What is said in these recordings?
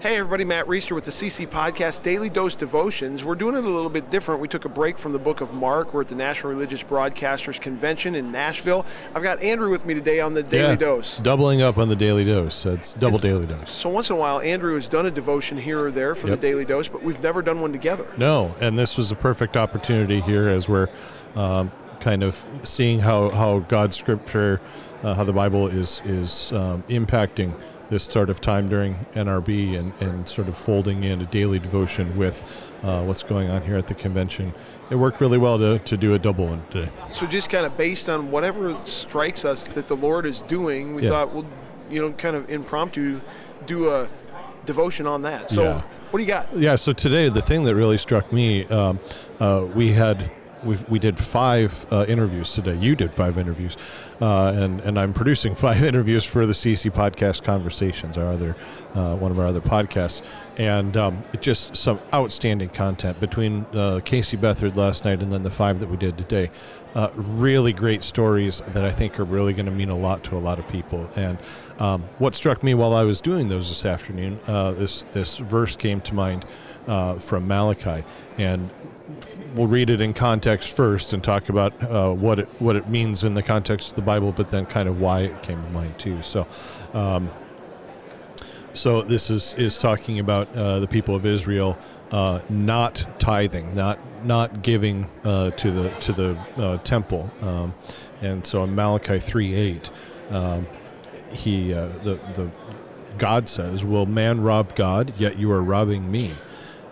Hey everybody, Matt Reisetter with the CC Podcast Daily Dose Devotions. We're doing it a little bit different. We took a break from the book of Mark. We're at the National Religious Broadcasters Convention in Nashville. I've got Andrew with me today on the Daily Yeah, Dose. Doubling up on the daily dose. That's double daily dose. So once in a while, Andrew has done a devotion here or there for Yep. the Daily Dose, but we've never done one together. No, and this was a perfect opportunity here as we're um, kind of seeing how, how God's scripture, uh, how the Bible is is um, impacting this sort of time during NRB and, and sort of folding in a daily devotion with uh, what's going on here at the convention. It worked really well to, to do a double one today. So just kind of based on whatever strikes us that the Lord is doing, we Yeah. thought we'll, you know, kind of impromptu do a devotion on that. So Yeah. what do you got? Yeah. So today, the thing that really struck me, um, uh, we had we we did five uh, interviews today. You did five interviews, uh, and and I'm producing five interviews for the CC Podcast Conversations, our other uh, one of our other podcasts, and um, just some outstanding content between uh, Casey Bethard last night and then the five that we did today. Uh, really great stories that I think are really going to mean a lot to a lot of people. And um, what struck me while I was doing those this afternoon, uh, this this verse came to mind uh, from Malachi, and we'll read it in context first and talk about uh, what it what it means in the context of the Bible, but then kind of why it came to mind too. So. Um, so this is is talking about uh, the people of Israel uh, not tithing, not not giving uh, to the to the uh, temple, um, and so in Malachi three eight, um, he uh, the the God says, "Will man rob God? Yet you are robbing me."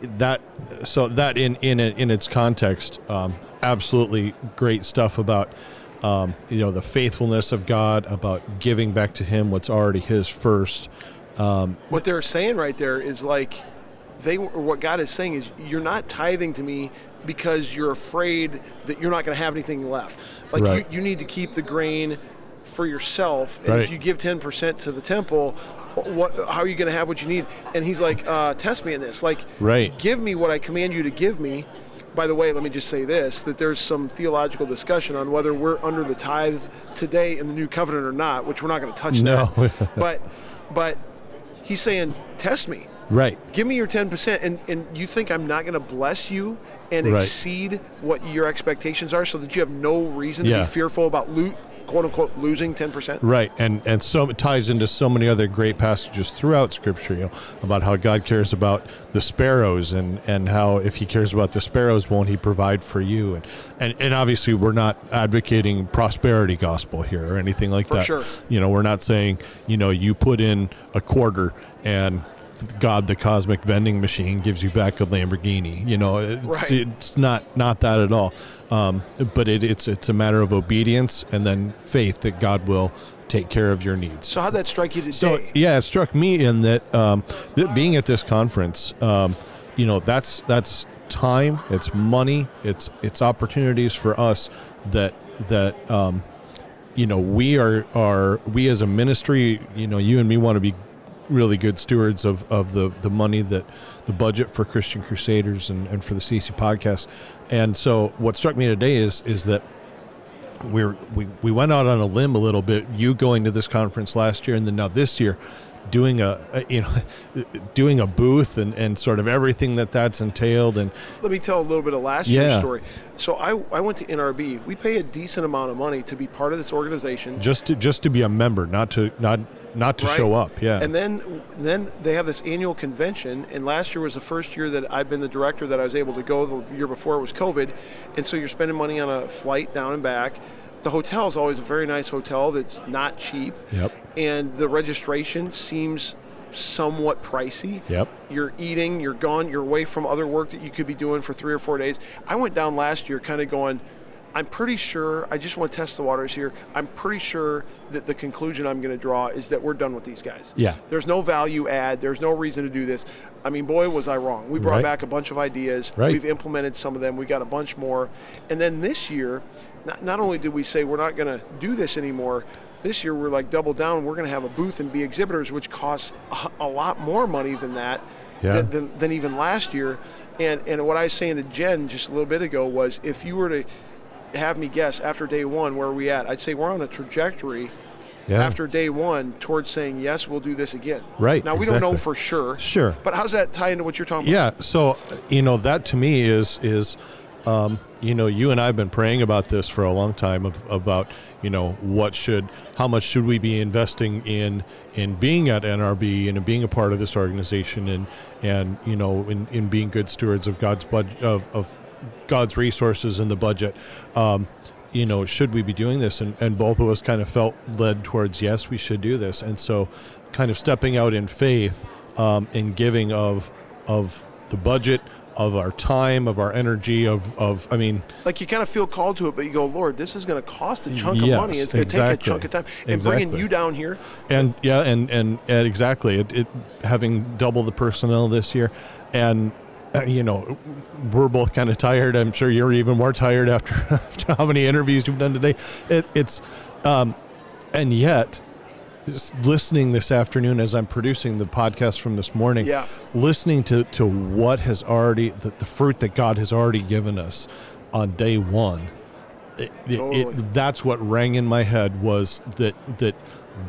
that so that in in in its context um, absolutely great stuff about um, you know the faithfulness of God about giving back to him what's already his first what they're saying right there is like they what God is saying is you're not tithing to me because you're afraid that you're not going to have anything left. Like Right. you, you need to keep the grain for yourself, and if you give ten percent to the temple, what how are you going to have what you need? And He's like, uh, test me in this. Like, Right. give me what I command you to give me. By the way, let me just say this: that there's some theological discussion on whether we're under the tithe today in the new covenant or not, which we're not going to touch. No. that. but but he's saying, test me right give me your 10% and, and you think i'm not going to bless you and Right. exceed what your expectations are so that you have no reason to Yeah. be fearful about lo- quote unquote losing 10% right and and so it ties into so many other great passages throughout scripture you know about how God cares about the sparrows and and how if he cares about the sparrows won't he provide for you and and, and obviously we're not advocating prosperity gospel here or anything like For that sure. you know we're not saying you know you put in a quarter and God, the cosmic vending machine, gives you back a Lamborghini. You know, it's, Right. it's not not that at all. Um, but it, it's it's a matter of obedience and then faith that God will take care of your needs. so how'd that strike you today So yeah, it struck me in that, um, that being at this conference, um, you know, that's that's time, it's money, it's it's opportunities for us that that um, you know we are are we as a ministry, you know, you and me want to be really good stewards of, of the, the money that the budget for Christian Crusaders and, and for the CC podcast. And so what struck me today is is that we're we, we went out on a limb a little bit you going to this conference last year and then now this year doing a, a you know doing a booth and, and sort of everything that that's entailed and let me tell a little bit of last year's story. So I, I went to nrb we pay a decent amount of money to be part of this organization. Just to just to be a member not to not not to Right. show up yeah And then then they have this annual convention, and last year was the first year that I've been the director that I was able to go. The year before it was COVID, and so you're spending money on a flight down and back. The hotel is always a very nice hotel that's not cheap. Yep. And the registration seems somewhat pricey. Yep. You're eating, you're gone, you're away from other work that you could be doing for three or four days. I went down last year kind of going, I'm pretty sure, I just want to test the waters here. I'm pretty sure that the conclusion I'm going to draw is that we're done with these guys. Yeah. There's no value add, there's no reason to do this. I mean, boy, was I wrong. We brought Right. back a bunch of ideas. Right. We've implemented some of them. We got a bunch more. And then this year, not, not only did we say we're not going to do this anymore, this year we're like double down. We're going to have a booth and be exhibitors, which costs a, a lot more money than that, Yeah. than, than, than even last year. And and what I was saying to Jen just a little bit ago was, if you were to have me guess after day one where are we at, I'd say we're on a trajectory. Yeah. After day one, towards saying yes, we'll do this again. Right, now, we don't know for sure. Sure. But how's that tie into what you're talking about? Yeah. So, you know, that to me is is, um, you know, you and I have been praying about this for a long time of, about, you know, what should, how much should we be investing in in being at NRB and in being a part of this organization and and you know in, in being good stewards of God's budget of, of God's resources and the budget. Um, you know, should we be doing this? And, and both of us kind of felt led towards yes, we should do this. And so, kind of stepping out in faith um, in giving of of the budget, of our time, of our energy, of of I mean, like you kind of feel called to it, but you go, Lord, this is going to cost a chunk Yes, of money. It's going to take a exactly. chunk of time. And bringing Exactly. you down here, and yeah, and and, and exactly it, it having double the personnel this year, and uh, you know we're both kind of tired. I'm sure you're even more tired after, after how many interviews you've done today. It, it's um, and yet just listening this afternoon as I'm producing the podcast from this morning, Yeah. listening to, to what has already the, the fruit that God has already given us on day one. It, it- Totally. it- that's what rang in my head was that that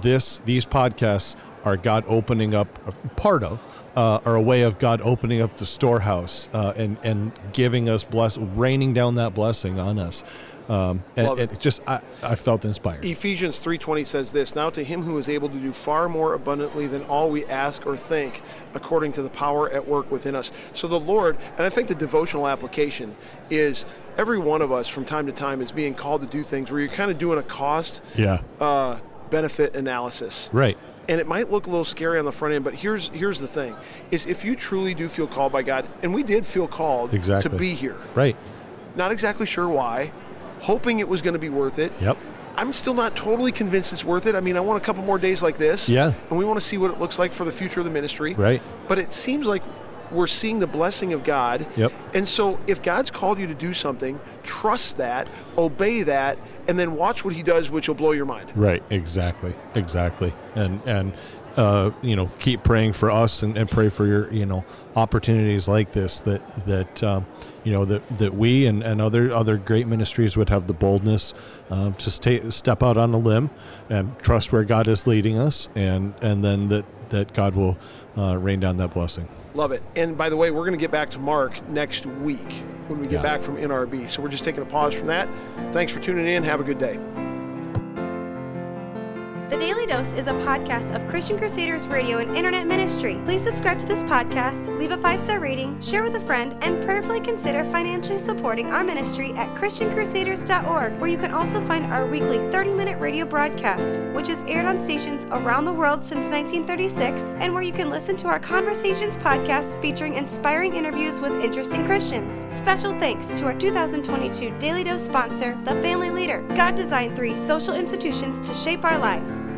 this these podcasts are God opening up a part of uh, are a way of God opening up the storehouse uh, and and giving us bless raining down that blessing on us. Um, and and it. just I, I felt inspired. Ephesians 3:20 says this, "Now to him who is able to do far more abundantly than all we ask or think, according to the power at work within us." So the Lord, and I think the devotional application is every one of us from time to time is being called to do things where you're kind of doing a cost Yeah. uh, benefit analysis. Right. And it might look a little scary on the front end but here's here's the thing is if you truly do feel called by god and we did feel called Exactly. to be here Right. not exactly sure why hoping it was going to be worth it Yep. i'm still not totally convinced it's worth it i mean i want a couple more days like this Yeah. and we want to see what it looks like for the future of the ministry Right. but it seems like we're seeing the blessing of God. Yep. And so if God's called you to do something, trust that, obey that, and then watch what he does, which will blow your mind. Right. Exactly. Exactly. And and uh, you know keep praying for us and, and pray for your you know opportunities like this that that um, you know that that we and, and other other great ministries would have the boldness um, to stay, step out on a limb and trust where God is leading us and and then that that God will uh, rain down that blessing. Love it. And by the way, we're going to get back to Mark next week when we get Yeah. back from NRB. So we're just taking a pause from that. Thanks for tuning in. Have a good day. The Daily Dose is a podcast of Christian Crusaders Radio and Internet Ministry. Please subscribe to this podcast, leave a five star rating, share with a friend, and prayerfully consider financially supporting our ministry at ChristianCrusaders.org, where you can also find our weekly 30 minute radio broadcast, which is aired on stations around the world since 1936, and where you can listen to our Conversations podcast featuring inspiring interviews with interesting Christians. Special thanks to our 2022 Daily Dose sponsor, The Family Leader. God designed three social institutions to shape our lives